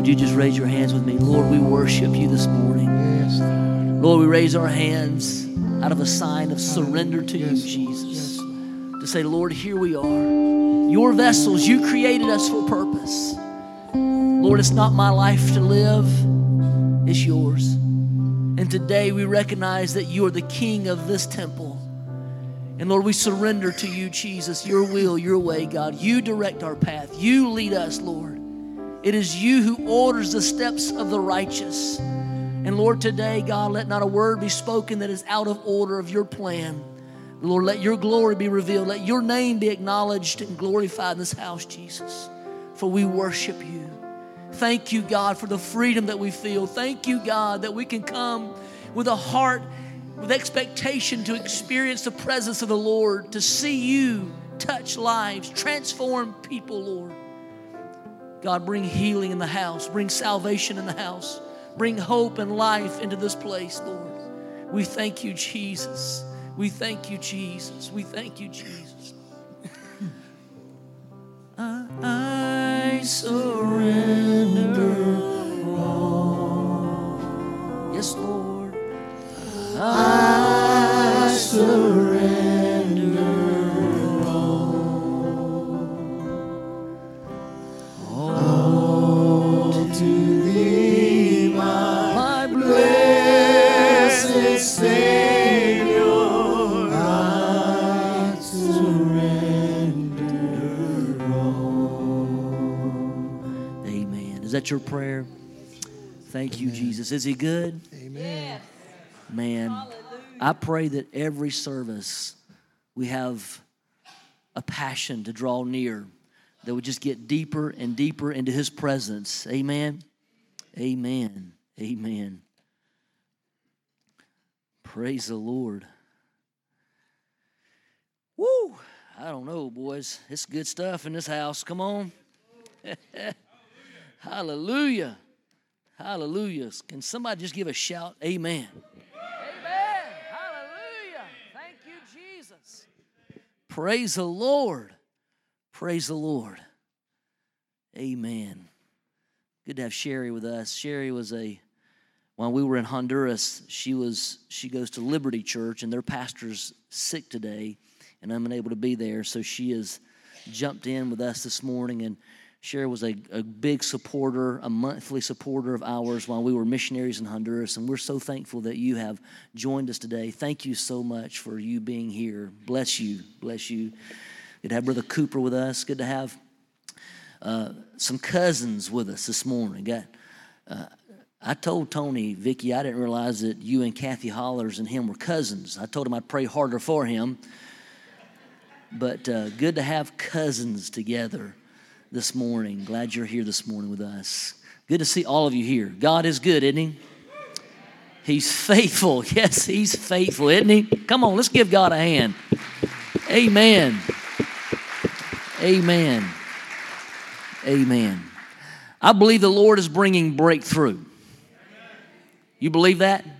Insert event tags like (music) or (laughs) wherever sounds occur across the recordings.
Would you just raise your hands with me? Lord, we worship you this morning. Yes, Lord. Lord, we raise our hands out of a sign of surrender to you, Yes, Lord. Jesus. Yes, To say, Lord, here we are. Your vessels, you created us for purpose. Lord, it's not my life to live, it's yours. And today we recognize that you are the king of this temple. And Lord, we surrender to you, Jesus, your will, your way, God. You direct our path, you lead us, Lord. It is you who orders the steps of the righteous. And Lord, today, God, let not a word be spoken that is out of order of your plan. Lord, let your glory be revealed. Let your name be acknowledged and glorified in this house, Jesus. For we worship you. Thank you, God, for the freedom that we feel. Thank you, God, that we can come with a heart with expectation to experience the presence of the Lord, to see you touch lives, transform people, Lord. God, bring healing in the house, bring salvation in the house, bring hope and life into this place, Lord. We thank you, Jesus. We thank you, Jesus. We thank you, Jesus. I, surrender all. Yes, Lord. I surrender that your prayer? Thank you, Jesus. Is he good? Amen. Man, I pray that every service we have a passion to draw near, that we just get deeper and deeper into His presence. Amen. Amen. Amen. Praise the Lord. Woo! I don't know, boys. It's good stuff in this house. Come on. (laughs) Hallelujah. Hallelujah. Can somebody just give a shout? Amen. Amen. Hallelujah. Thank you, Jesus. Praise the Lord. Praise the Lord. Amen. Good to have Sherry with us. Sherry was a when we were in Honduras, she was she goes to Liberty Church and their pastor's sick today and I'm unable to be there. So she has jumped in with us this morning and Sherry was a, a big supporter, a monthly supporter of ours while we were missionaries in Honduras. And we're so thankful that you have joined us today. Thank you so much for you being here. Bless you. Bless you. Good to have Brother Cooper with us. Good to have uh, some cousins with us this morning. Got, uh, I told Tony, Vicky, I didn't realize that you and Kathy Hollers and him were cousins. I told him I'd pray harder for him. But uh, good to have cousins together this morning. Glad you're here this morning with us. Good to see all of you here. God is good, isn't He? He's faithful. (laughs) Yes, He's faithful, isn't He? Come on, let's give God a hand. Amen. Amen. Amen. I believe the Lord is bringing breakthrough. You believe that? Sorry,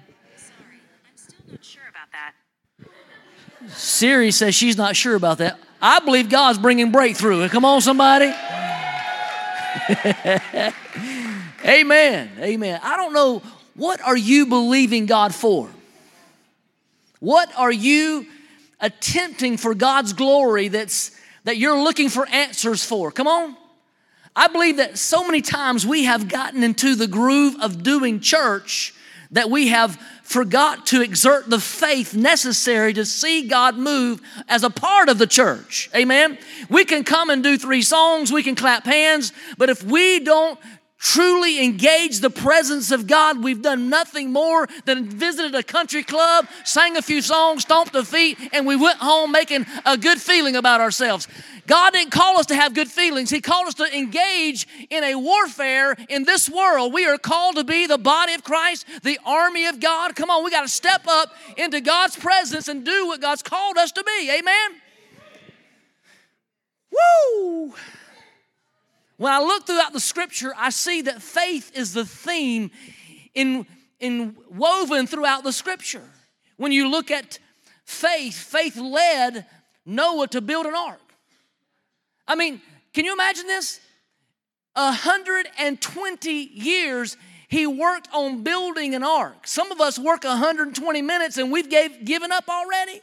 I'm still not sure about that. Siri says she's not sure about that. I believe God's bringing breakthrough. And Come on, somebody. (laughs) Amen. Amen. I don't know what are you believing God for? What are you attempting for God's glory that's that you're looking for answers for? Come on. I believe that so many times we have gotten into the groove of doing church that we have forgot to exert the faith necessary to see God move as a part of the church. Amen. We can come and do three songs, we can clap hands, but if we don't truly engage the presence of God, we've done nothing more than visited a country club, sang a few songs, stomped the feet, and we went home making a good feeling about ourselves. God didn't call us to have good feelings. He called us to engage in a warfare in this world. We are called to be the body of Christ, the army of God. Come on, we got to step up into God's presence and do what God's called us to be. Amen? Woo! When I look throughout the scripture, I see that faith is the theme in, in woven throughout the scripture. When you look at faith, faith led Noah to build an ark. I mean, can you imagine this? 120 years he worked on building an ark. Some of us work 120 minutes and we've gave, given up already.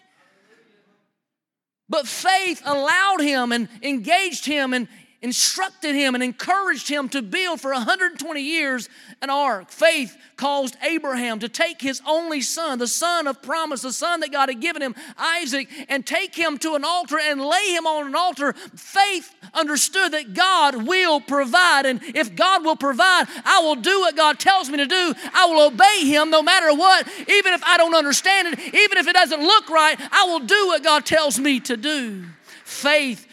But faith allowed him and engaged him and instructed him and encouraged him to build for 120 years an ark. Faith caused Abraham to take his only son, the son of promise, the son that God had given him, Isaac, and take him to an altar and lay him on an altar. Faith understood that God will provide. And if God will provide, I will do what God tells me to do. I will obey him no matter what, even if I don't understand it, even if it doesn't look right, I will do what God tells me to do. Faith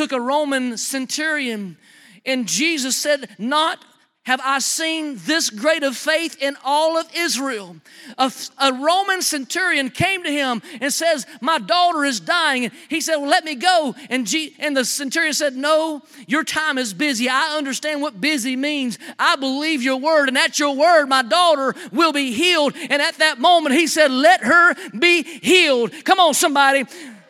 took a Roman centurion, and Jesus said, Not have I seen this great of faith in all of Israel. A, a, Roman centurion came to him and says, My daughter is dying. And he said, Well, let me go. And, G, and the centurion said, No, your time is busy. I understand what busy means. I believe your word, and at your word, my daughter will be healed. And at that moment, he said, Let her be healed. Come on, somebody.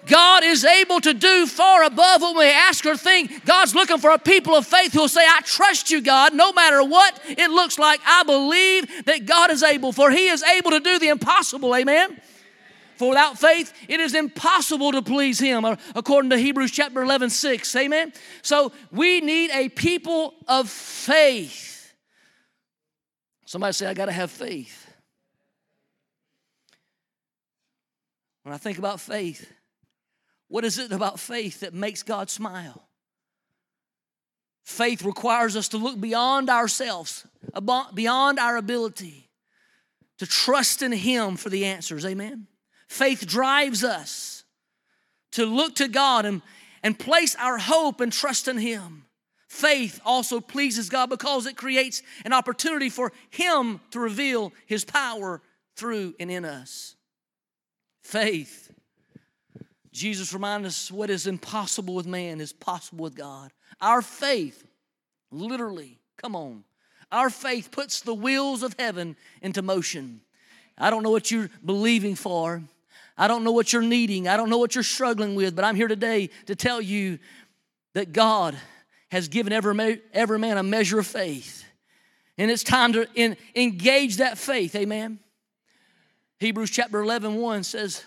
God is able to do far above what we ask or think. God's looking for a people of faith who will say, I trust you, God, no matter what it looks like. I believe that God is able, for He is able to do the impossible. Amen. For without faith, it is impossible to please Him, uh, according to Hebrews chapter 11, 6. Amen. So we need a people of faith. Somebody say, I got to have faith. When I think about faith, what is it about faith that makes God smile? Faith requires us to look beyond ourselves, beyond our ability, to trust in Him for the answers. Amen. Faith drives us to look to God and, and place our hope and trust in Him. Faith also pleases God because it creates an opportunity for Him to reveal His power through and in us. Faith Jesus reminds us what is impossible with man is possible with God. Our faith, literally, come on, our faith puts the wheels of heaven into motion. I don't know what you're believing for. I don't know what you're needing. I don't know what you're struggling with, but I'm here today to tell you that God has given every, every man a measure of faith. And it's time to in, engage that faith, amen. Hebrews chapter 11, 1 says,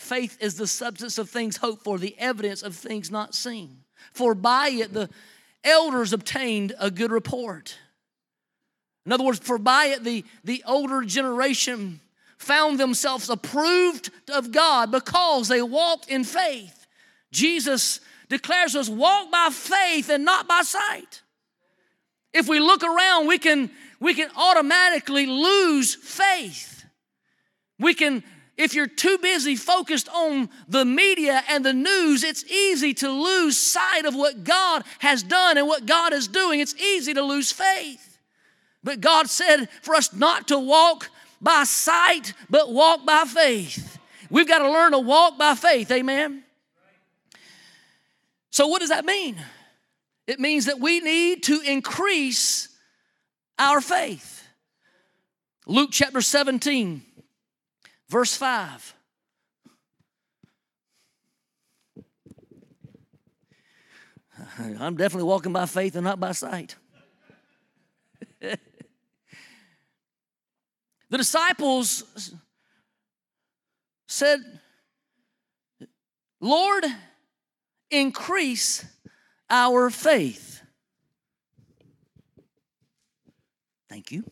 Faith is the substance of things hoped for, the evidence of things not seen. For by it the elders obtained a good report. In other words, for by it the, the older generation found themselves approved of God because they walked in faith. Jesus declares us walk by faith and not by sight. If we look around, we can, we can automatically lose faith. We can if you're too busy focused on the media and the news, it's easy to lose sight of what God has done and what God is doing. It's easy to lose faith. But God said for us not to walk by sight, but walk by faith. We've got to learn to walk by faith, amen? So, what does that mean? It means that we need to increase our faith. Luke chapter 17 Verse 5. I'm definitely walking by faith and not by sight. (laughs) the disciples said, Lord, increase our faith. Thank you.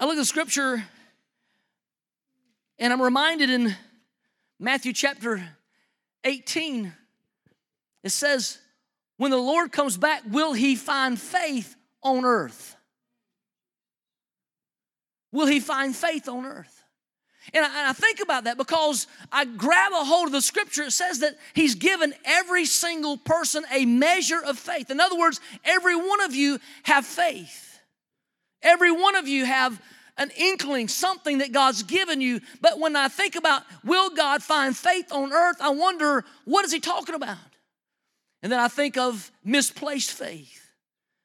I look at scripture and I'm reminded in Matthew chapter 18, it says, When the Lord comes back, will he find faith on earth? Will he find faith on earth? And I, and I, think about that because I grab a hold of the scripture. It says that he's given every single person a measure of faith. In other words, every one of you have faith. Every one of you have an inkling, something that God's given you. But when I think about will God find faith on earth, I wonder what is he talking about? And then I think of misplaced faith.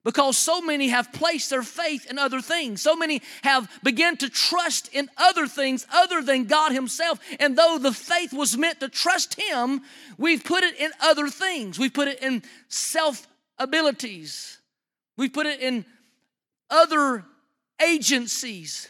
because so many have placed their faith in other things. So many have begun to trust in other things other than God Himself. And though the faith was meant to trust Him, we've put it in other things. We've put it in self abilities, we've put it in other agencies.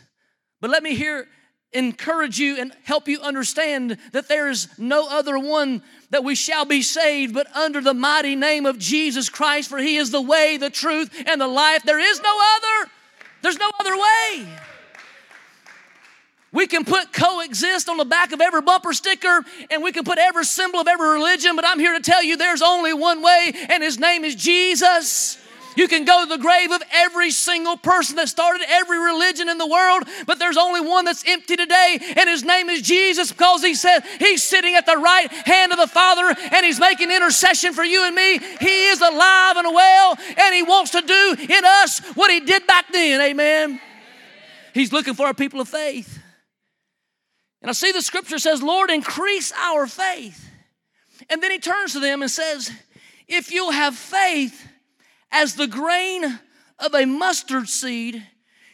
But let me here encourage you and help you understand that there is no other one that we shall be saved but under the mighty name of Jesus Christ, for he is the way, the truth, and the life. There is no other. There's no other way. We can put coexist on the back of every bumper sticker and we can put every symbol of every religion, but I'm here to tell you there's only one way, and his name is Jesus. You can go to the grave of every single person that started every religion in the world, but there's only one that's empty today, and his name is Jesus because he said he's sitting at the right hand of the Father and he's making intercession for you and me. He is alive and well, and he wants to do in us what he did back then. Amen. He's looking for a people of faith. And I see the scripture says, Lord, increase our faith. And then he turns to them and says, If you'll have faith, as the grain of a mustard seed,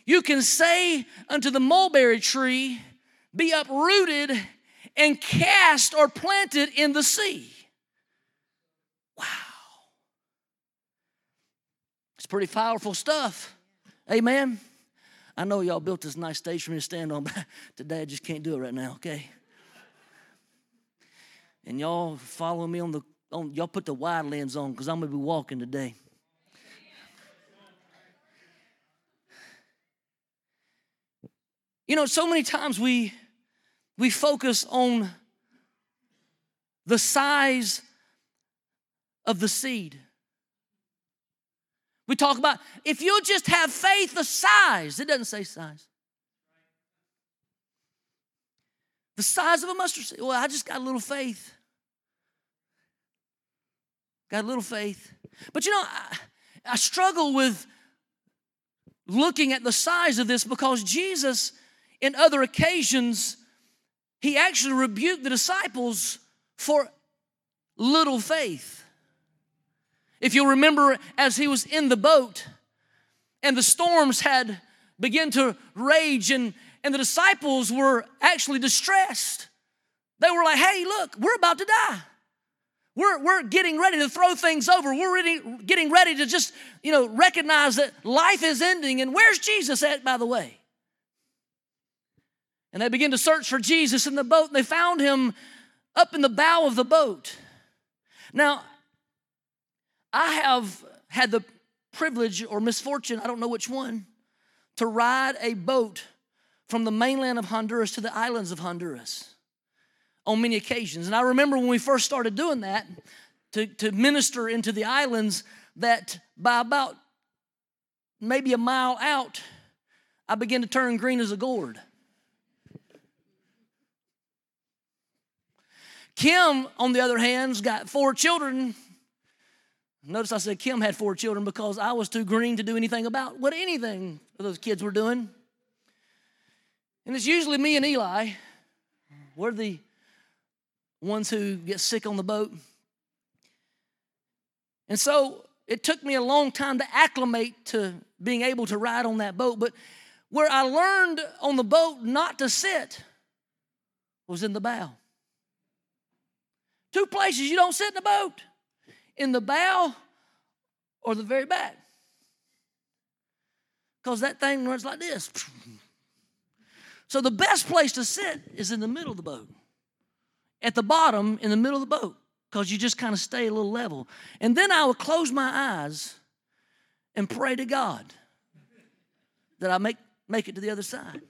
you can say unto the mulberry tree, Be uprooted and cast or planted in the sea. Wow. It's pretty powerful stuff. Amen. I know y'all built this nice stage for me to stand on, (laughs) but today I just can't do it right now, okay? And y'all follow me on the on y'all put the wide lens on because I'm gonna be walking today. You know, so many times we we focus on the size of the seed. We talk about if you just have faith, the size. It doesn't say size. The size of a mustard seed. Well, I just got a little faith. Got a little faith. But you know, I, I struggle with looking at the size of this because Jesus in other occasions, he actually rebuked the disciples for little faith. If you'll remember, as he was in the boat and the storms had begun to rage, and, and the disciples were actually distressed. They were like, hey, look, we're about to die. We're, we're getting ready to throw things over. We're ready, getting ready to just, you know, recognize that life is ending. And where's Jesus at, by the way? And they began to search for Jesus in the boat, and they found him up in the bow of the boat. Now, I have had the privilege or misfortune, I don't know which one, to ride a boat from the mainland of Honduras to the islands of Honduras on many occasions. And I remember when we first started doing that to, to minister into the islands, that by about maybe a mile out, I began to turn green as a gourd. Kim, on the other hand, has got four children. Notice I said Kim had four children because I was too green to do anything about what anything those kids were doing. And it's usually me and Eli. We're the ones who get sick on the boat. And so it took me a long time to acclimate to being able to ride on that boat. But where I learned on the boat not to sit was in the bow. Two places you don't sit in a boat in the bow or the very back. Because that thing runs like this. So the best place to sit is in the middle of the boat. At the bottom, in the middle of the boat, because you just kind of stay a little level. And then I will close my eyes and pray to God that I make, make it to the other side.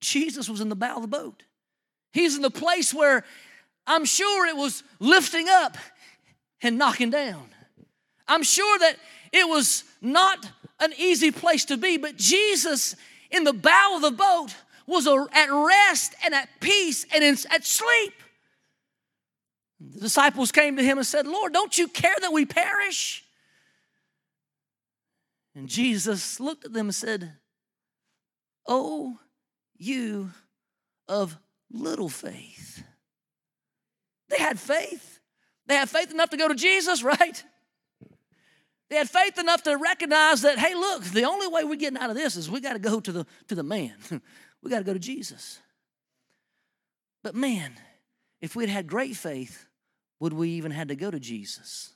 Jesus was in the bow of the boat. He's in the place where I'm sure it was lifting up and knocking down. I'm sure that it was not an easy place to be, but Jesus in the bow of the boat was at rest and at peace and at sleep. The disciples came to him and said, Lord, don't you care that we perish? And Jesus looked at them and said, Oh, you of little faith. They had faith. They had faith enough to go to Jesus, right? They had faith enough to recognize that, hey, look, the only way we're getting out of this is we got to go to the, to the man. (laughs) we got to go to Jesus. But man, if we'd had great faith, would we even had to go to Jesus?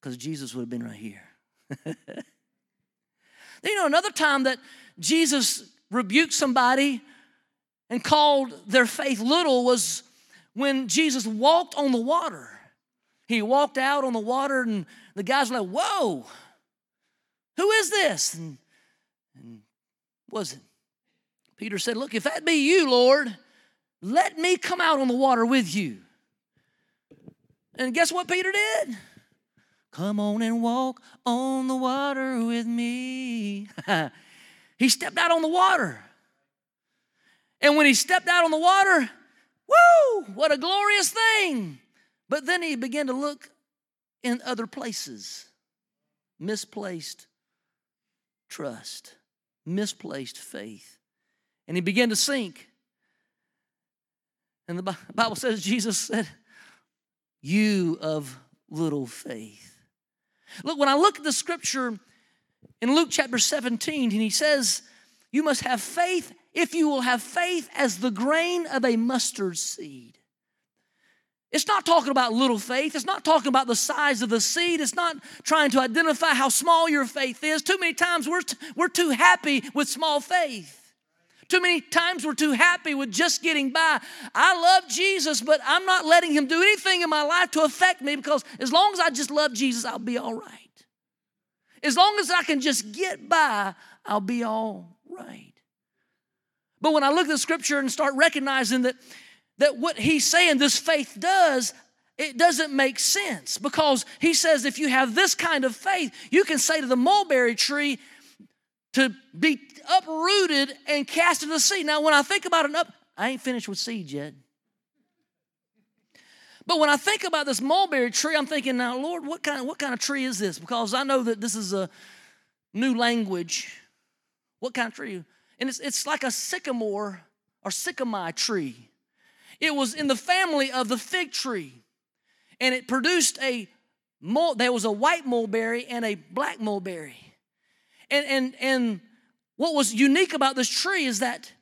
Because Jesus would have been right here. (laughs) you know, another time that Jesus rebuked somebody and called their faith little was when Jesus walked on the water. He walked out on the water, and the guys were like, Whoa, who is this? And, and was it? Peter said, Look, if that be you, Lord, let me come out on the water with you. And guess what Peter did? Come on and walk on the water with me. (laughs) he stepped out on the water. And when he stepped out on the water, woo, what a glorious thing. But then he began to look in other places. Misplaced trust, misplaced faith. And he began to sink. And the (laughs) Bible says, Jesus said, You of little faith. Look, when I look at the scripture in Luke chapter 17, and he says, You must have faith if you will have faith as the grain of a mustard seed. It's not talking about little faith. It's not talking about the size of the seed. It's not trying to identify how small your faith is. Too many times we're, t- we're too happy with small faith. Too many times we're too happy with just getting by. I love Jesus, but I'm not letting him do anything in my life to affect me because as long as I just love Jesus, I'll be all right. As long as I can just get by, I'll be all right. But when I look at the scripture and start recognizing that, that what he's saying this faith does, it doesn't make sense because he says if you have this kind of faith, you can say to the mulberry tree, to be uprooted and cast into the sea. Now, when I think about an up, I ain't finished with seeds yet. But when I think about this mulberry tree, I'm thinking, now, Lord, what kind of, what kind of tree is this? Because I know that this is a new language. What kind of tree? And it's, it's like a sycamine or sycamore tree. It was in the family of the fig tree. And it produced a, there was a white mulberry and a black mulberry. And, and, and what was unique about this tree is that,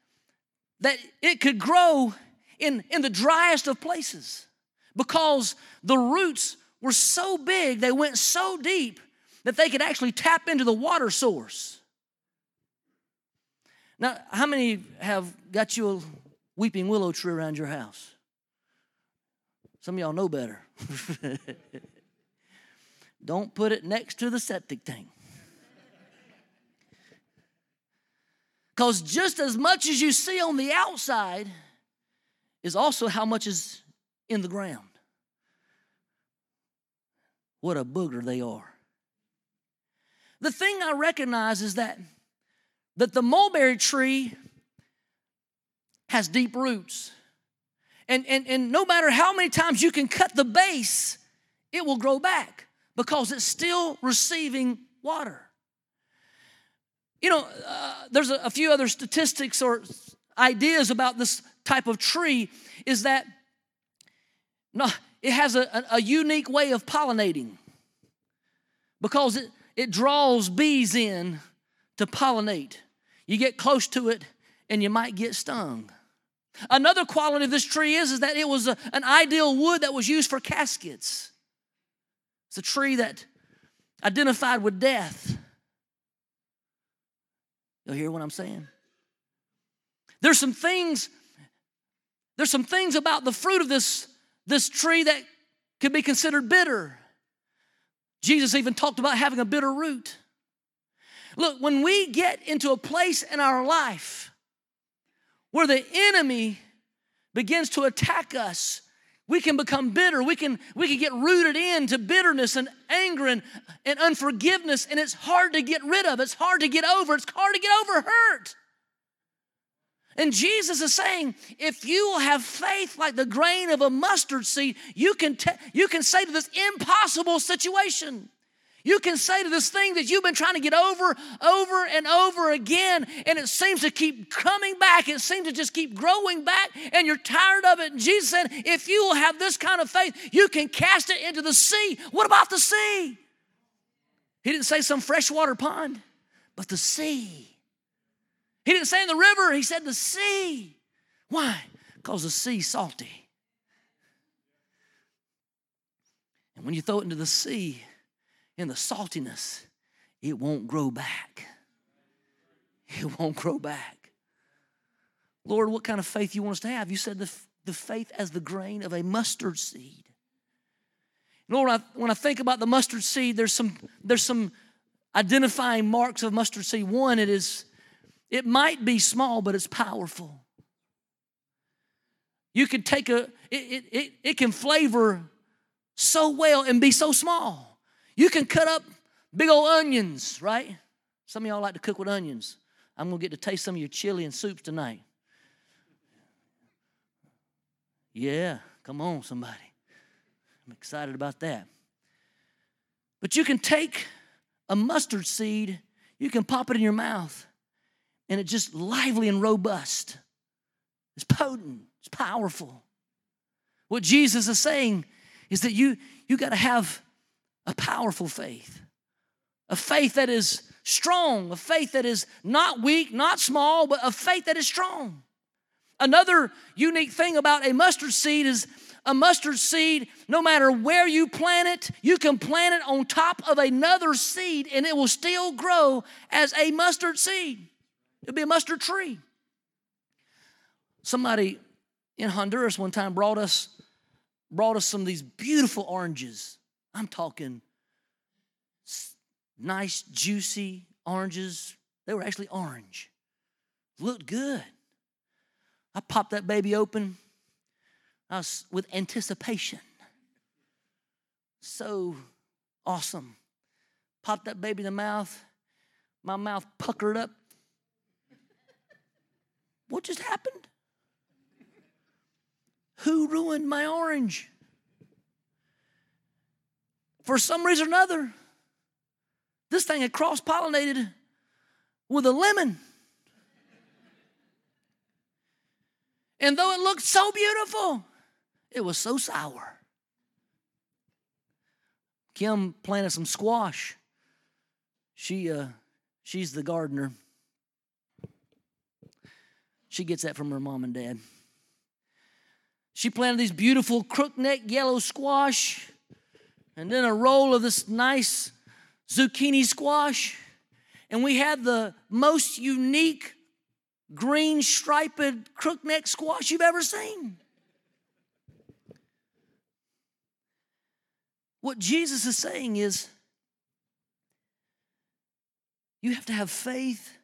that it could grow in, in the driest of places because the roots were so big, they went so deep that they could actually tap into the water source. Now, how many have got you a weeping willow tree around your house? Some of y'all know better. (laughs) Don't put it next to the septic tank. Because just as much as you see on the outside is also how much is in the ground. What a booger they are. The thing I recognize is that, that the mulberry tree has deep roots. And, and, and no matter how many times you can cut the base, it will grow back because it's still receiving water. You know, uh, there's a, a few other statistics or ideas about this type of tree is that no, it has a, a, unique way of pollinating because it, it draws bees in to pollinate. You get close to it and you might get stung. Another quality of this tree is, is that it was a, an ideal wood that was used for caskets. It's a tree that identified with death. You'll hear what I'm saying? There's some things, there's some things about the fruit of this, this tree that could be considered bitter. Jesus even talked about having a bitter root. Look, when we get into a place in our life where the enemy begins to attack us we can become bitter. We can, we can get rooted into bitterness and anger and, and unforgiveness, and it's hard to get rid of. It's hard to get over. It's hard to get over hurt. And Jesus is saying, if you will have faith like the grain of a mustard seed, you can, te- you can say to this impossible situation, you can say to this thing that you've been trying to get over, over and over again, and it seems to keep coming back. It seems to just keep growing back, and you're tired of it. And Jesus said, if you will have this kind of faith, you can cast it into the sea. What about the sea? He didn't say some freshwater pond, but the sea. He didn't say in the river, he said the sea. Why? Because the sea's salty. And when you throw it into the sea, in the saltiness, it won't grow back. It won't grow back. Lord, what kind of faith you want us to have? You said the, the faith as the grain of a mustard seed. Lord, I, when I think about the mustard seed, there's some, there's some identifying marks of mustard seed. One, it is, it might be small, but it's powerful. You can take a, it, it, it, it can flavor so well and be so small. You can cut up big old onions, right? Some of y'all like to cook with onions. I'm gonna get to taste some of your chili and soups tonight. Yeah, come on, somebody. I'm excited about that. But you can take a mustard seed, you can pop it in your mouth, and it's just lively and robust. It's potent, it's powerful. What Jesus is saying is that you, you got to have a powerful faith, a faith that is strong, a faith that is not weak, not small, but a faith that is strong. Another unique thing about a mustard seed is a mustard seed, no matter where you plant it, you can plant it on top of another seed and it will still grow as a mustard seed. It'll be a mustard tree. Somebody in Honduras one time brought us brought us some of these beautiful oranges. I'm talking nice, juicy oranges. They were actually orange. Looked good. I popped that baby open. I was with anticipation. So awesome. Popped that baby in the mouth. My mouth puckered up. What just happened? Who ruined my orange? For some reason or another, this thing had cross pollinated with a lemon. And though it looked so beautiful, it was so sour. Kim planted some squash. She uh she's the gardener. She gets that from her mom and dad. She planted these beautiful crookneck yellow squash and then a roll of this nice zucchini squash. And we had the most unique green striped crookneck squash you've ever seen. What Jesus is saying is you have to have faith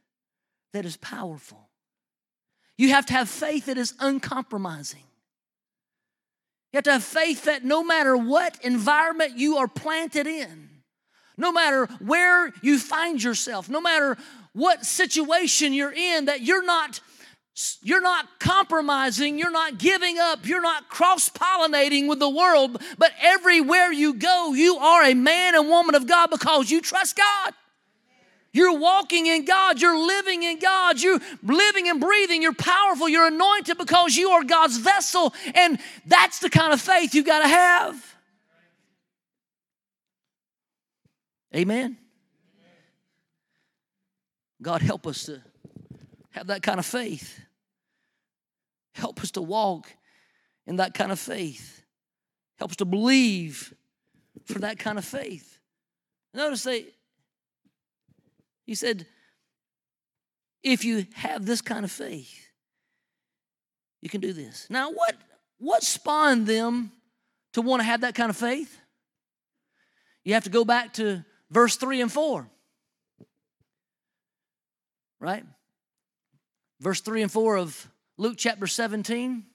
that is powerful. You have to have faith that is uncompromising. You have to have faith that no matter what environment you are planted in, no matter where you find yourself, no matter what situation you're in, that you're not you're not compromising, you're not giving up, you're not cross pollinating with the world, but everywhere you go, you are a man and woman of God because you trust God. You're walking in God. You're living in God. You're living and breathing. You're powerful. You're anointed because you are God's vessel. And that's the kind of faith you've got to have. Amen. God, help us to have that kind of faith. Help us to walk in that kind of faith. Help us to believe for that kind of faith. Notice they, he said, if you have this kind of faith, you can do this. Now, what, what spawned them to want to have that kind of faith? You have to go back to verse 3 and 4. Right? Verse 3 and 4 of Luke chapter 17.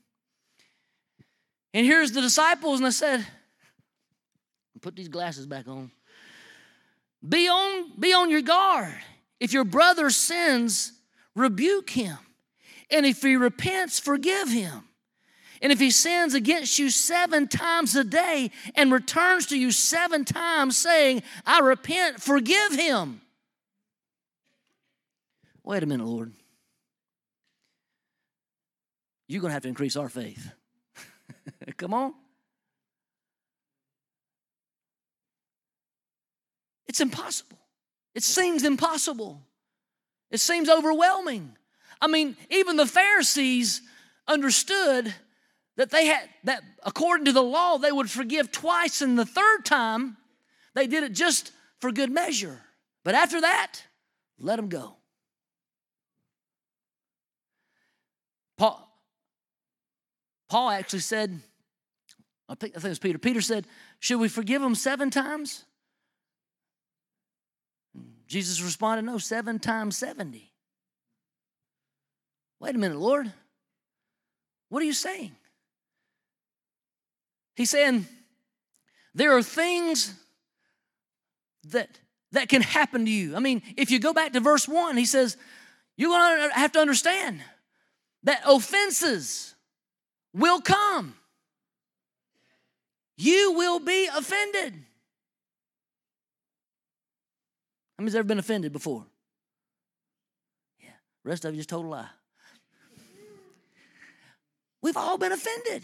And here's the disciples, and I said, put these glasses back on. Be on, be on your guard. If your brother sins, rebuke him. And if he repents, forgive him. And if he sins against you seven times a day and returns to you seven times saying, I repent, forgive him. Wait a minute, Lord. You're going to have to increase our faith. (laughs) Come on. It's impossible. It seems impossible. It seems overwhelming. I mean, even the Pharisees understood that they had that according to the law they would forgive twice and the third time they did it just for good measure. But after that, let them go. Paul, Paul actually said, I think, I think it was Peter. Peter said, Should we forgive them seven times? Jesus responded, No, seven times 70. Wait a minute, Lord. What are you saying? He's saying, There are things that, that can happen to you. I mean, if you go back to verse 1, he says, You're going to have to understand that offenses will come. You will be offended. How many's ever been offended before? Yeah. rest of you just told a lie. We've all been offended.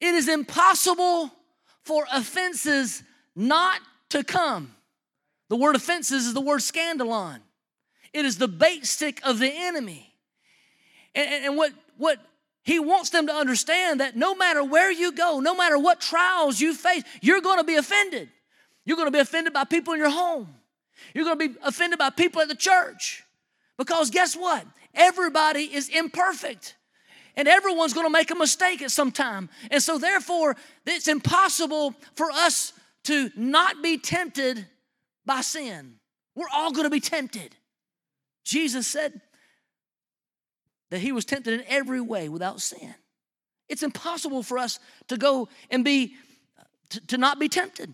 It is impossible for offenses not to come. The word offenses is the word scandalon. It is the bait stick of the enemy. And, and, what, what he wants them to understand that no matter where you go, no matter what trials you face, you're going to be offended. You're going to be offended by people in your home. You're going to be offended by people at the church. Because guess what? Everybody is imperfect. And everyone's going to make a mistake at some time. And so, therefore, it's impossible for us to not be tempted by sin. We're all going to be tempted. Jesus said that he was tempted in every way without sin. It's impossible for us to go and be, to, to not be tempted.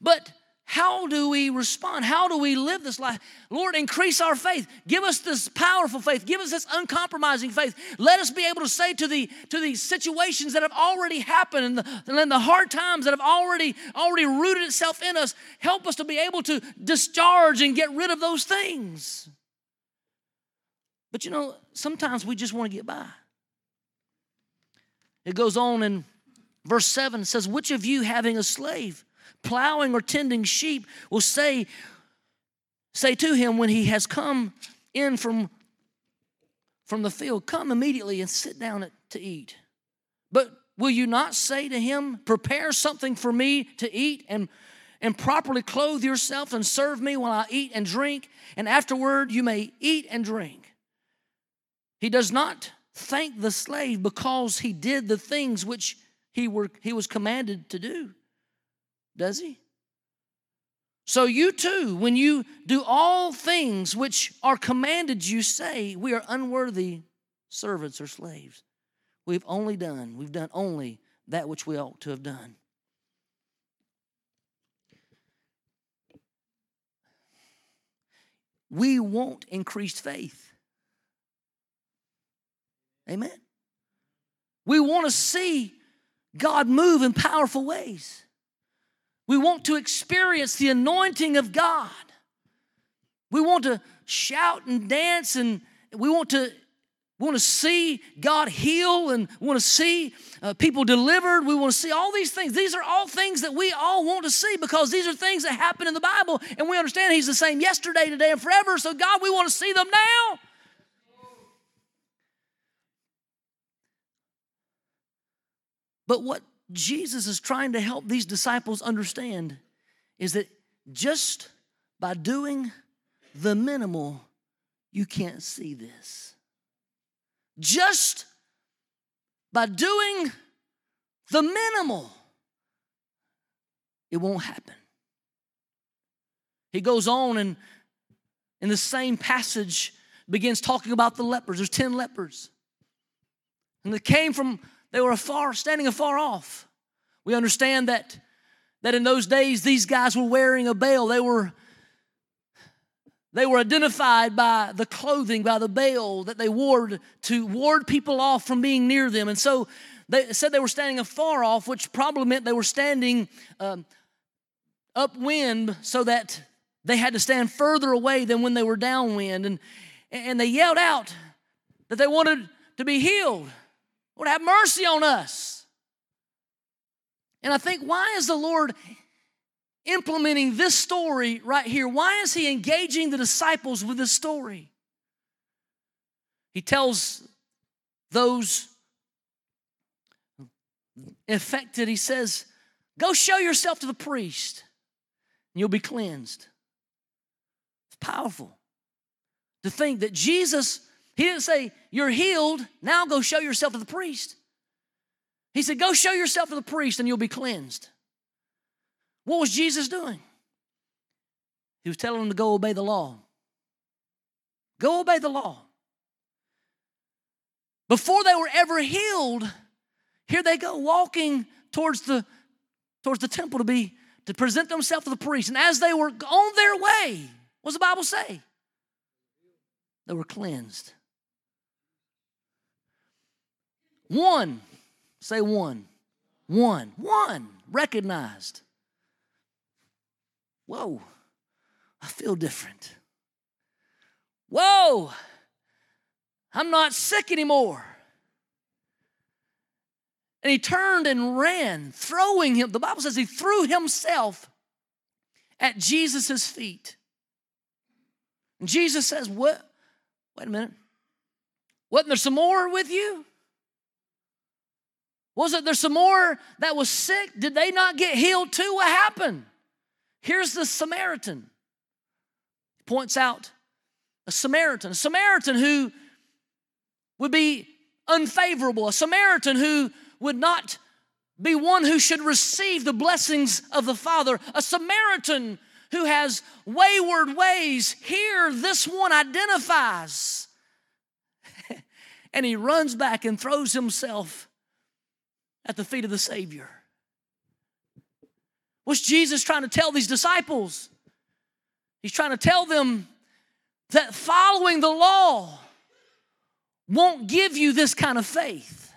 But how do we respond? How do we live this life? Lord, increase our faith. Give us this powerful faith. Give us this uncompromising faith. Let us be able to say to the to the situations that have already happened and the, the hard times that have already already rooted itself in us, help us to be able to discharge and get rid of those things. But you know, sometimes we just want to get by. It goes on in verse 7 says, Which of you having a slave? Plowing or tending sheep will say, say to him when he has come in from, from the field, Come immediately and sit down to eat. But will you not say to him, Prepare something for me to eat and, and properly clothe yourself and serve me while I eat and drink, and afterward you may eat and drink? He does not thank the slave because he did the things which he, were, he was commanded to do. Does he? So you too, when you do all things which are commanded you, say, We are unworthy servants or slaves. We've only done, we've done only that which we ought to have done. We want increased faith. Amen. We want to see God move in powerful ways. We want to experience the anointing of God. We want to shout and dance and we want to we want to see God heal and we want to see uh, people delivered. We want to see all these things. These are all things that we all want to see because these are things that happen in the Bible and we understand He's the same yesterday, today, and forever. So, God, we want to see them now. But what Jesus is trying to help these disciples understand is that just by doing the minimal, you can't see this. Just by doing the minimal, it won't happen. He goes on and in the same passage begins talking about the lepers. There's 10 lepers. And they came from they were afar, standing afar off. We understand that, that in those days these guys were wearing a veil. They were, they were identified by the clothing, by the veil that they wore to ward people off from being near them. And so they said they were standing afar off, which probably meant they were standing um, upwind so that they had to stand further away than when they were downwind. And, and they yelled out that they wanted to be healed. Have mercy on us. And I think, why is the Lord implementing this story right here? Why is he engaging the disciples with this story? He tells those affected, he says, Go show yourself to the priest, and you'll be cleansed. It's powerful to think that Jesus, he didn't say, You're healed, now go show yourself to the priest. He said, Go show yourself to the priest, and you'll be cleansed. What was Jesus doing? He was telling them to go obey the law. Go obey the law. Before they were ever healed, here they go walking towards the towards the temple to be to present themselves to the priest. And as they were on their way, what does the Bible say? They were cleansed. One, say one. One, one, recognized. Whoa, I feel different. Whoa, I'm not sick anymore. And he turned and ran, throwing him. The Bible says he threw himself at Jesus' feet. And Jesus says, What? Wait a minute. Wasn't there some more with you? Wasn't there some more that was sick? Did they not get healed too? What happened? Here's the Samaritan. Points out a Samaritan, a Samaritan who would be unfavorable, a Samaritan who would not be one who should receive the blessings of the Father, a Samaritan who has wayward ways. Here, this one identifies. (laughs) and he runs back and throws himself at the feet of the Savior. What's Jesus trying to tell these disciples? He's trying to tell them that following the law won't give you this kind of faith.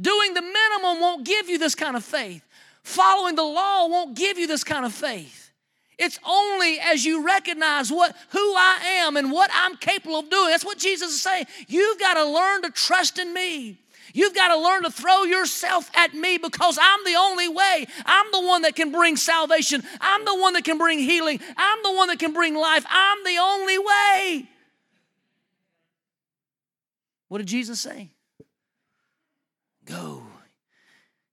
Doing the minimum won't give you this kind of faith. Following the law won't give you this kind of faith. It's only as you recognize what who I am and what I'm capable of doing. That's what Jesus is saying. You've got to learn to trust in me. You've got to learn to throw yourself at me because I'm the only way. I'm the one that can bring salvation. I'm the one that can bring healing. I'm the one that can bring life. I'm the only way. What did Jesus say? Go.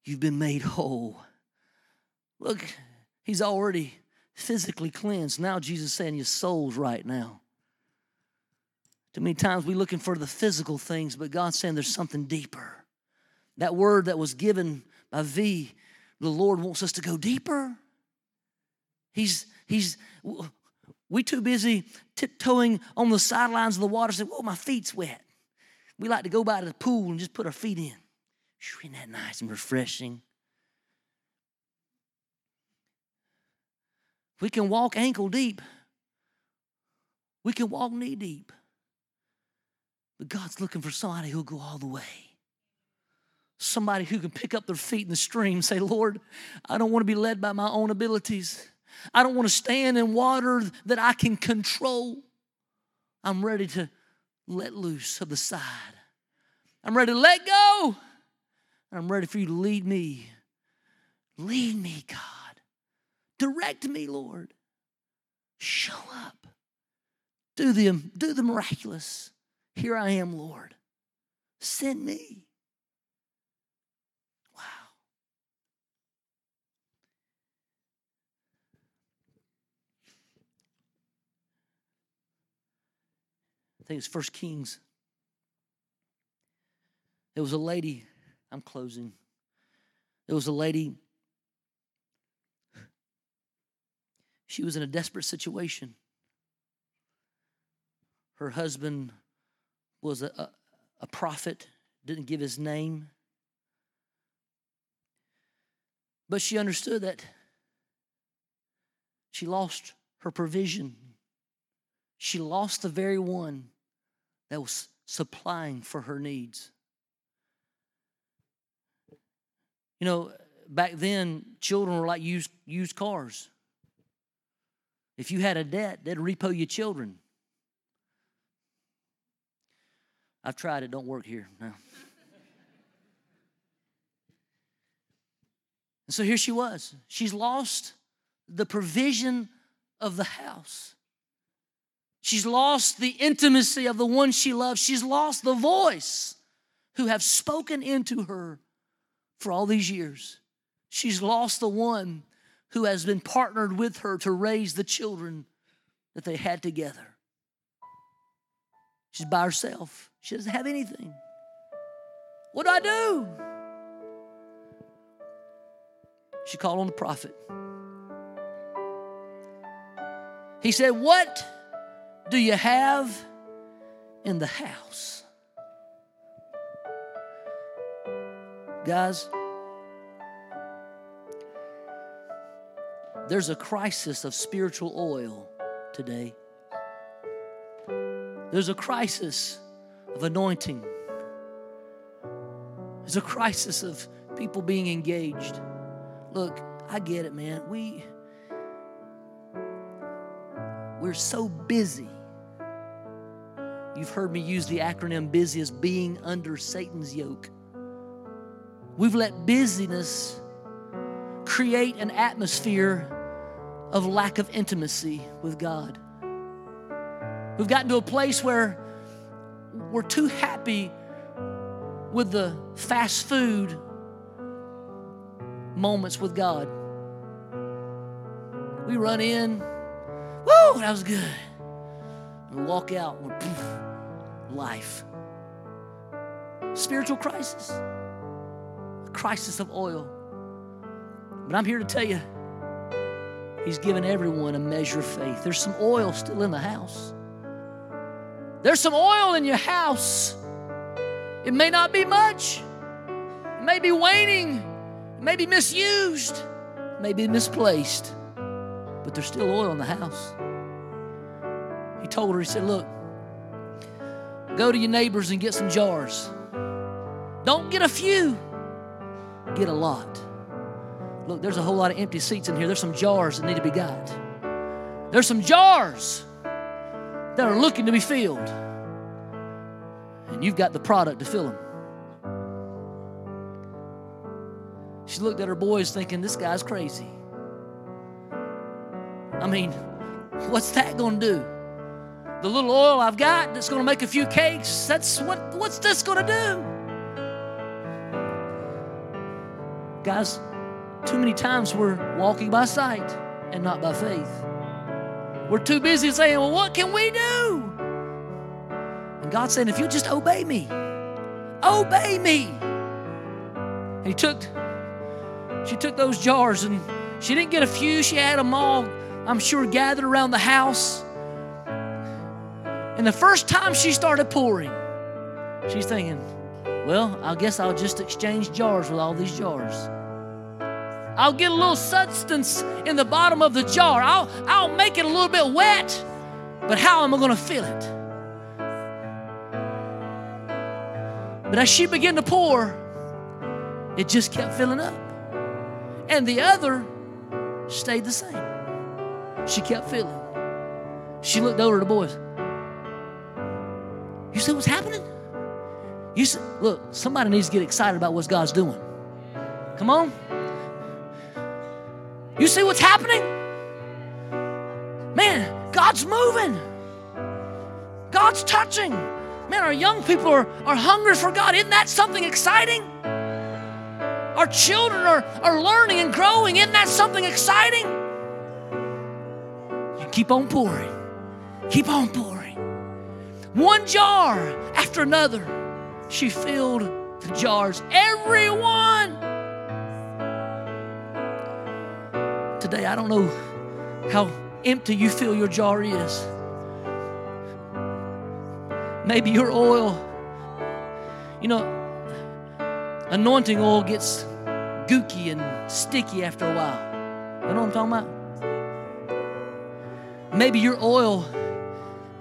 You've been made whole. Look, he's already physically cleansed. Now Jesus saying your soul's right now. Too many times we looking for the physical things, but God's saying there's something deeper. That word that was given by V, the Lord wants us to go deeper. He's he's we too busy tiptoeing on the sidelines of the water, saying, "Whoa, my feet's wet." We like to go by to the pool and just put our feet in. Isn't that nice and refreshing? We can walk ankle deep. We can walk knee deep. But God's looking for somebody who'll go all the way. Somebody who can pick up their feet in the stream and say, Lord, I don't want to be led by my own abilities. I don't want to stand in water that I can control. I'm ready to let loose of the side. I'm ready to let go. I'm ready for you to lead me. Lead me, God. Direct me, Lord. Show up. Do the, do the miraculous. Here I am, Lord. Send me. Wow. I think it's First Kings. There was a lady, I'm closing. There was a lady She was in a desperate situation. Her husband was a, a, prophet, didn't give his name. But she understood that she lost her provision. She lost the very one that was supplying for her needs. You know, back then, children were like used, used cars. If you had a debt, they'd repo your children. I've tried it, don't work here. And so here she was. She's lost the provision of the house. She's lost the intimacy of the one she loves. She's lost the voice who have spoken into her for all these years. She's lost the one who has been partnered with her to raise the children that they had together. She's by herself. She doesn't have anything. What do I do? She called on the prophet. He said, What do you have in the house? Guys, there's a crisis of spiritual oil today. There's a crisis of anointing. There's a crisis of people being engaged. Look, I get it, man. We we're so busy. You've heard me use the acronym busy as being under Satan's yoke. We've let busyness create an atmosphere of lack of intimacy with God. We've gotten to a place where we're too happy with the fast food moments with God. We run in, woo, that was good. We walk out, and we're poof, life. Spiritual crisis, a crisis of oil. But I'm here to tell you, He's given everyone a measure of faith. There's some oil still in the house. There's some oil in your house. It may not be much, it may be waning, it may be misused, it may be misplaced, but there's still oil in the house. He told her, He said, Look, go to your neighbors and get some jars. Don't get a few, get a lot. Look, there's a whole lot of empty seats in here. There's some jars that need to be got. There's some jars that are looking to be filled. And you've got the product to fill them. She looked at her boys thinking, this guy's crazy. I mean, (laughs) what's that going to do? The little oil I've got that's going to make a few cakes, that's what, what's this going to do? Guys, too many times we're walking by sight and not by faith. We're too busy saying, Well, what can we do? And God's saying, If you just obey me, obey me. And he took, she took those jars and she didn't get a few, she had them all, I'm sure, gathered around the house. And the first time she started pouring, she's thinking, Well, I guess I'll just exchange jars with all these jars. I'll get a little substance in the bottom of the jar. I'll, I'll make it a little bit wet, but how am I going to fill it? But as she began to pour, it just kept filling up. And the other stayed the same. She kept filling. She looked over at the boys. You see what's happening? You see, look, somebody needs to get excited about what God's doing. Come on. You see what's happening? Man, God's moving. God's touching. Man, our young people are, are hungry for God. Isn't that something exciting? Our children are, are learning and growing. Isn't that something exciting? You keep on pouring. Keep on pouring. One jar after another, she filled the jars. Everyone today. I don't know how empty you feel your jar is. Maybe your oil, you know, anointing oil gets gooky and sticky after a while. You know what I'm talking about? Maybe your oil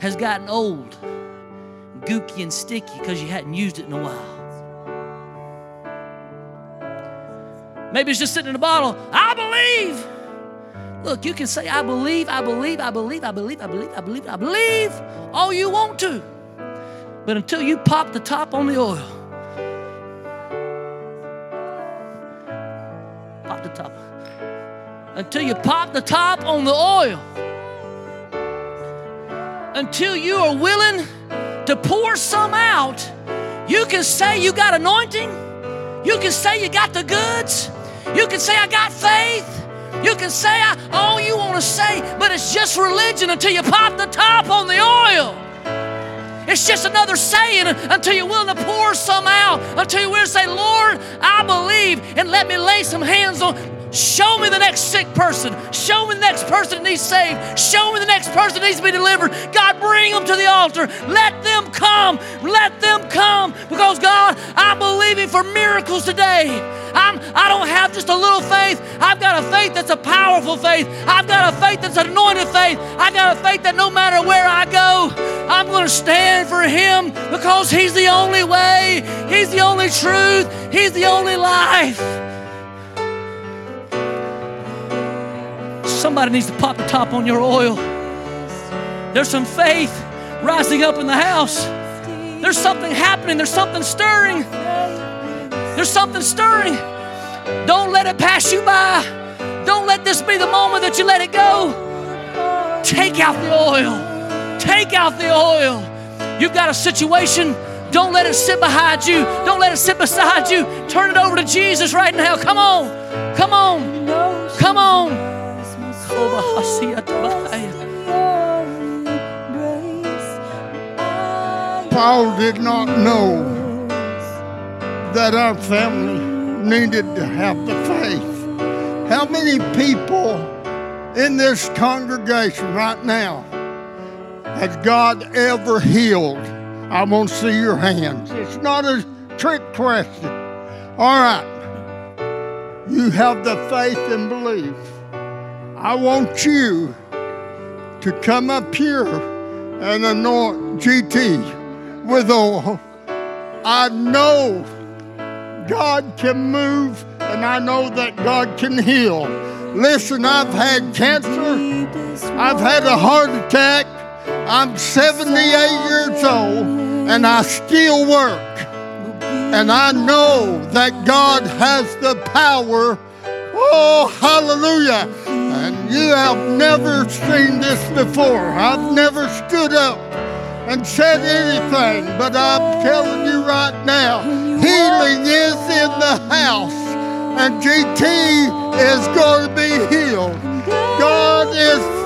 has gotten old, gooky and sticky because you hadn't used it in a while. Maybe it's just sitting in a bottle. I believe. Look, you can say, I believe, I believe, I believe, I believe, I believe, I believe, I believe all you want to. But until you pop the top on the oil, pop the top. until you pop the top on the oil. Until you are willing to pour some out. You can say you got anointing. You can say you got the goods. You can say I got faith. You can say all you want to say, but it's just religion until you pop the top on the oil. It's just another saying until you're willing to pour some out, until you're willing to say, Lord, I believe, and let me lay some hands on. Show me the next sick person. Show me the next person that needs saved. Show me the next person that needs to be delivered. God, bring them to the altar. Let them come. Let them come. Because, God, I'm believing for miracles today. I'm, I don't have just a little faith. I've got a faith that's a powerful faith. I've got a faith that's an anointed faith. I've got a faith that no matter where I go, I'm going to stand for Him because He's the only way, He's the only truth, He's the only life. Somebody needs to pop the top on your oil. There's some faith rising up in the house. There's something happening. There's something stirring. There's something stirring. Don't let it pass you by. Don't let this be the moment that you let it go. Take out the oil. Take out the oil. You've got a situation. Don't let it sit behind you. Don't let it sit beside you. Turn it over to Jesus right now. Come on. Come on. Come on. Paul did not know that our family needed to have the faith. How many people in this congregation right now has God ever healed? I want to see your hands. It's not a trick question. All right. You have the faith and belief. I want you to come up here and anoint GT with oil. I know God can move and I know that God can heal. Listen, I've had cancer, I've had a heart attack, I'm 78 years old, and I still work. And I know that God has the power. Oh, hallelujah. And you have never seen this before. I've never stood up and said anything, but I'm telling you right now, healing is in the house, and GT is going to be healed. God is.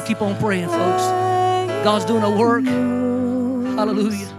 Keep on praying, folks. God's doing a work. Hallelujah.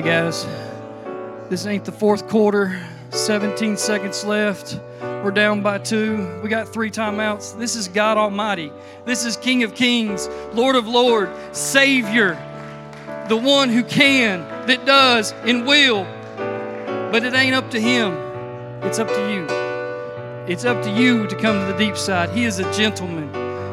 Hey guys, this ain't the fourth quarter. 17 seconds left. We're down by two. We got three timeouts. This is God Almighty. This is King of Kings, Lord of Lord, Savior, the one who can, that does, and will. But it ain't up to Him, it's up to you. It's up to you to come to the deep side. He is a gentleman.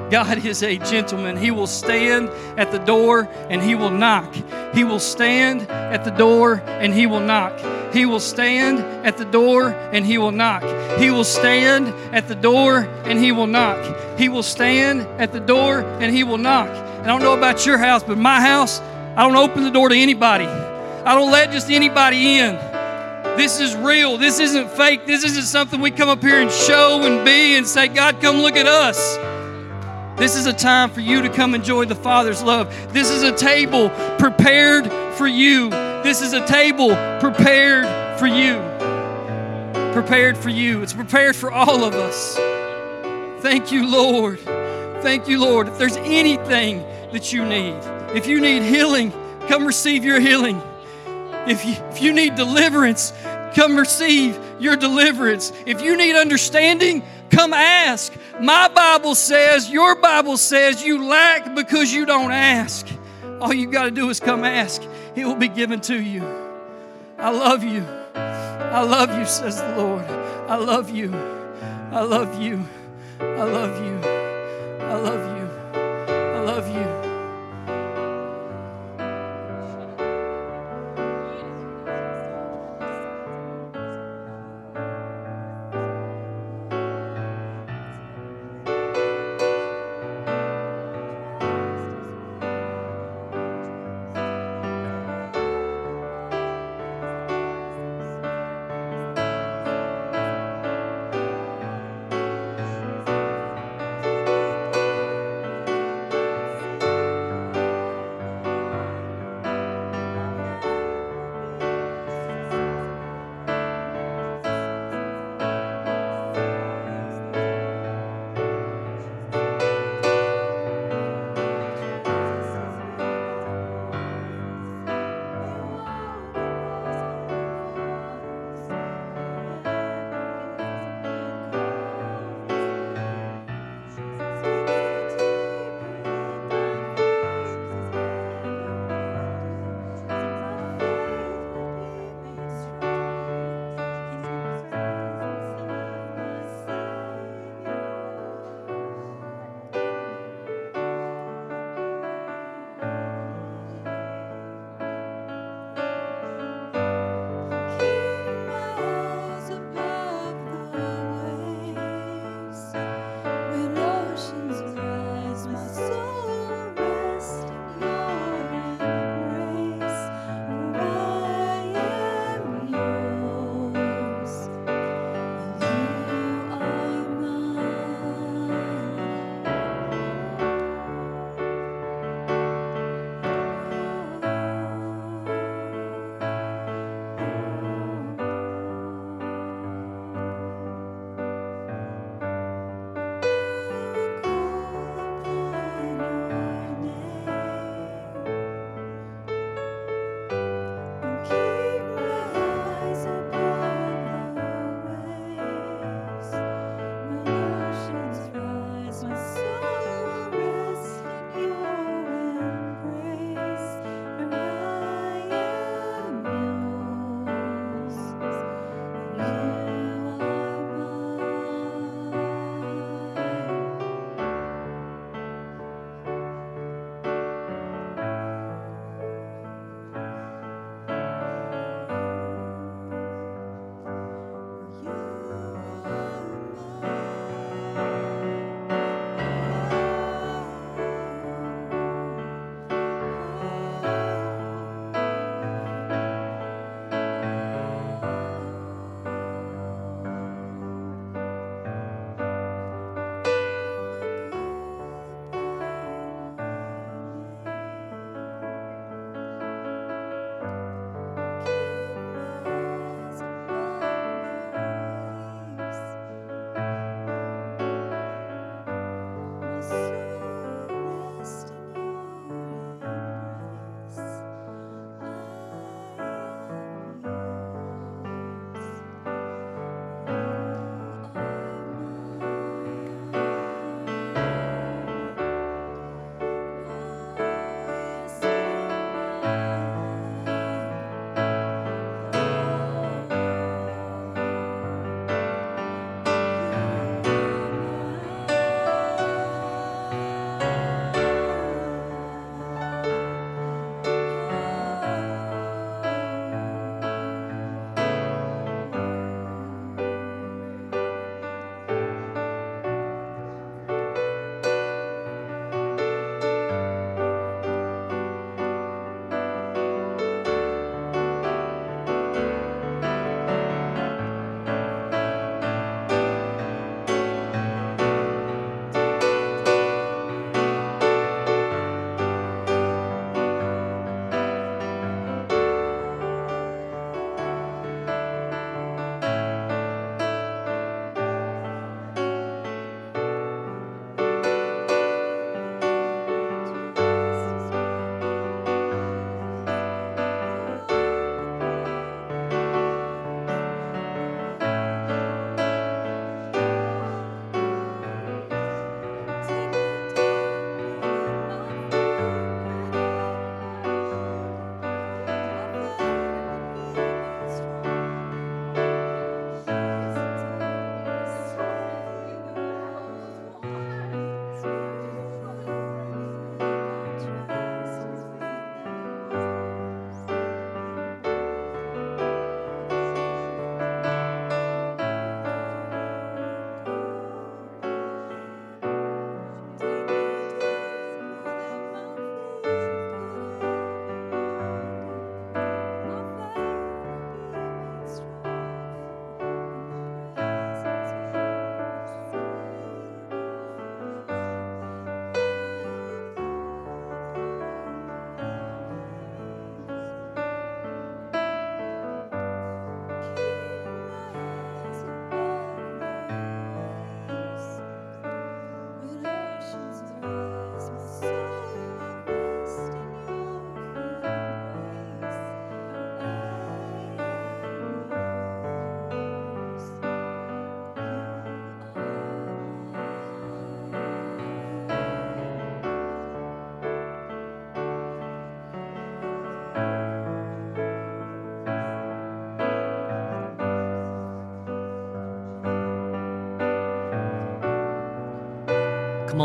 God is a gentleman. He will stand at the door and he will knock. He will stand at the door and he will knock. He will stand at the door and he will knock. He will stand at the door and he will knock. He will stand at the door and he will knock. And I don't know about your house, but my house, I don't open the door to anybody. I don't let just anybody in. This is real. This isn't fake. This isn't something we come up here and show and be and say, God, come look at us. This is a time for you to come enjoy the Father's love. This is a table prepared for you. This is a table prepared for you. Prepared for you. It's prepared for all of us. Thank you, Lord. Thank you, Lord. If there's anything that you need, if you need healing, come receive your healing. If you, if you need deliverance, come receive your deliverance. If you need understanding, come ask. My Bible says, your Bible says, you lack because you don't ask. All you got to do is come ask, it will be given to you. I love you. I love you, says the Lord. I love you. I love you. I love you. I love you. I love you.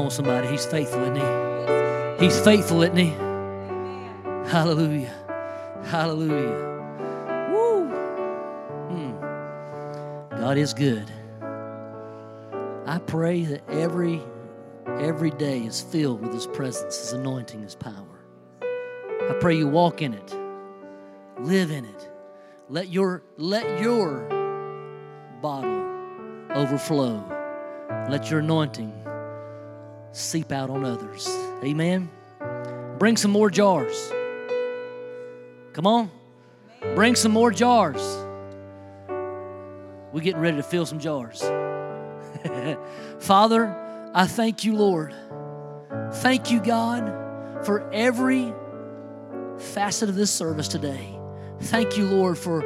On, somebody. He's faithful, isn't he? He's faithful, isn't he? Hallelujah. Hallelujah. Woo. Hmm. God is good. I pray that every every day is filled with his presence, his anointing, his power. I pray you walk in it. Live in it. Let your let your bottle overflow. Let your anointing seep out on others. Amen. Bring some more jars. Come on. Bring some more jars. We're getting ready to fill some jars. (laughs) Father, I thank you, Lord. Thank you, God, for every facet of this service today. Thank you, Lord, for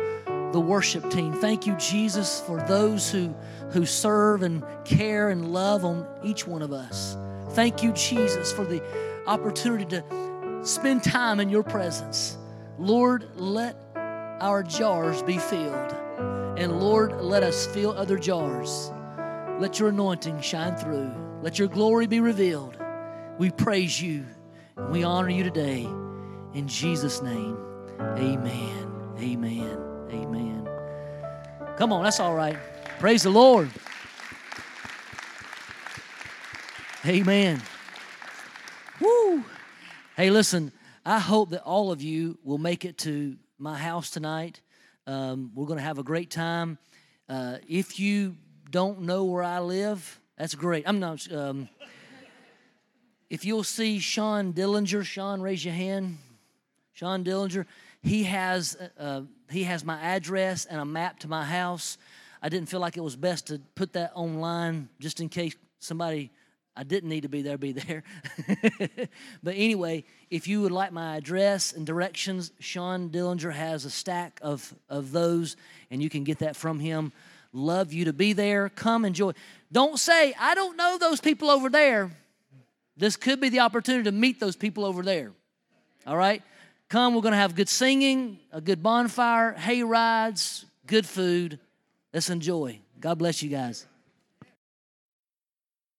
the worship team. Thank you, Jesus, for those who, who serve and care and love on each one of us. Thank you, Jesus, for the opportunity to spend time in your presence. Lord, let our jars be filled. And Lord, let us fill other jars. Let your anointing shine through. Let your glory be revealed. We praise you. And we honor you today. In Jesus' name, amen. Amen. Amen. Come on, that's all right. Praise the Lord. Amen. Woo. Hey, listen, I hope that all of you will make it to my house tonight. Um, we're going to have a great time. Uh, if you don't know where I live, that's great. I'm not. Um, if you'll see Sean Dillinger, Sean, raise your hand. Sean Dillinger, he has uh, he has my address and a map to my house. I didn't feel like it was best to put that online just in case somebody I didn't need to be there be there. (laughs) but anyway, if you would like my address and directions, Sean Dillinger has a stack of of those, and you can get that from him. Love you to be there. Come enjoy. Don't say I don't know those people over there. This could be the opportunity to meet those people over there. All right? Come, we're going to have good singing, a good bonfire, hay rides, good food. Let's enjoy. God bless you guys.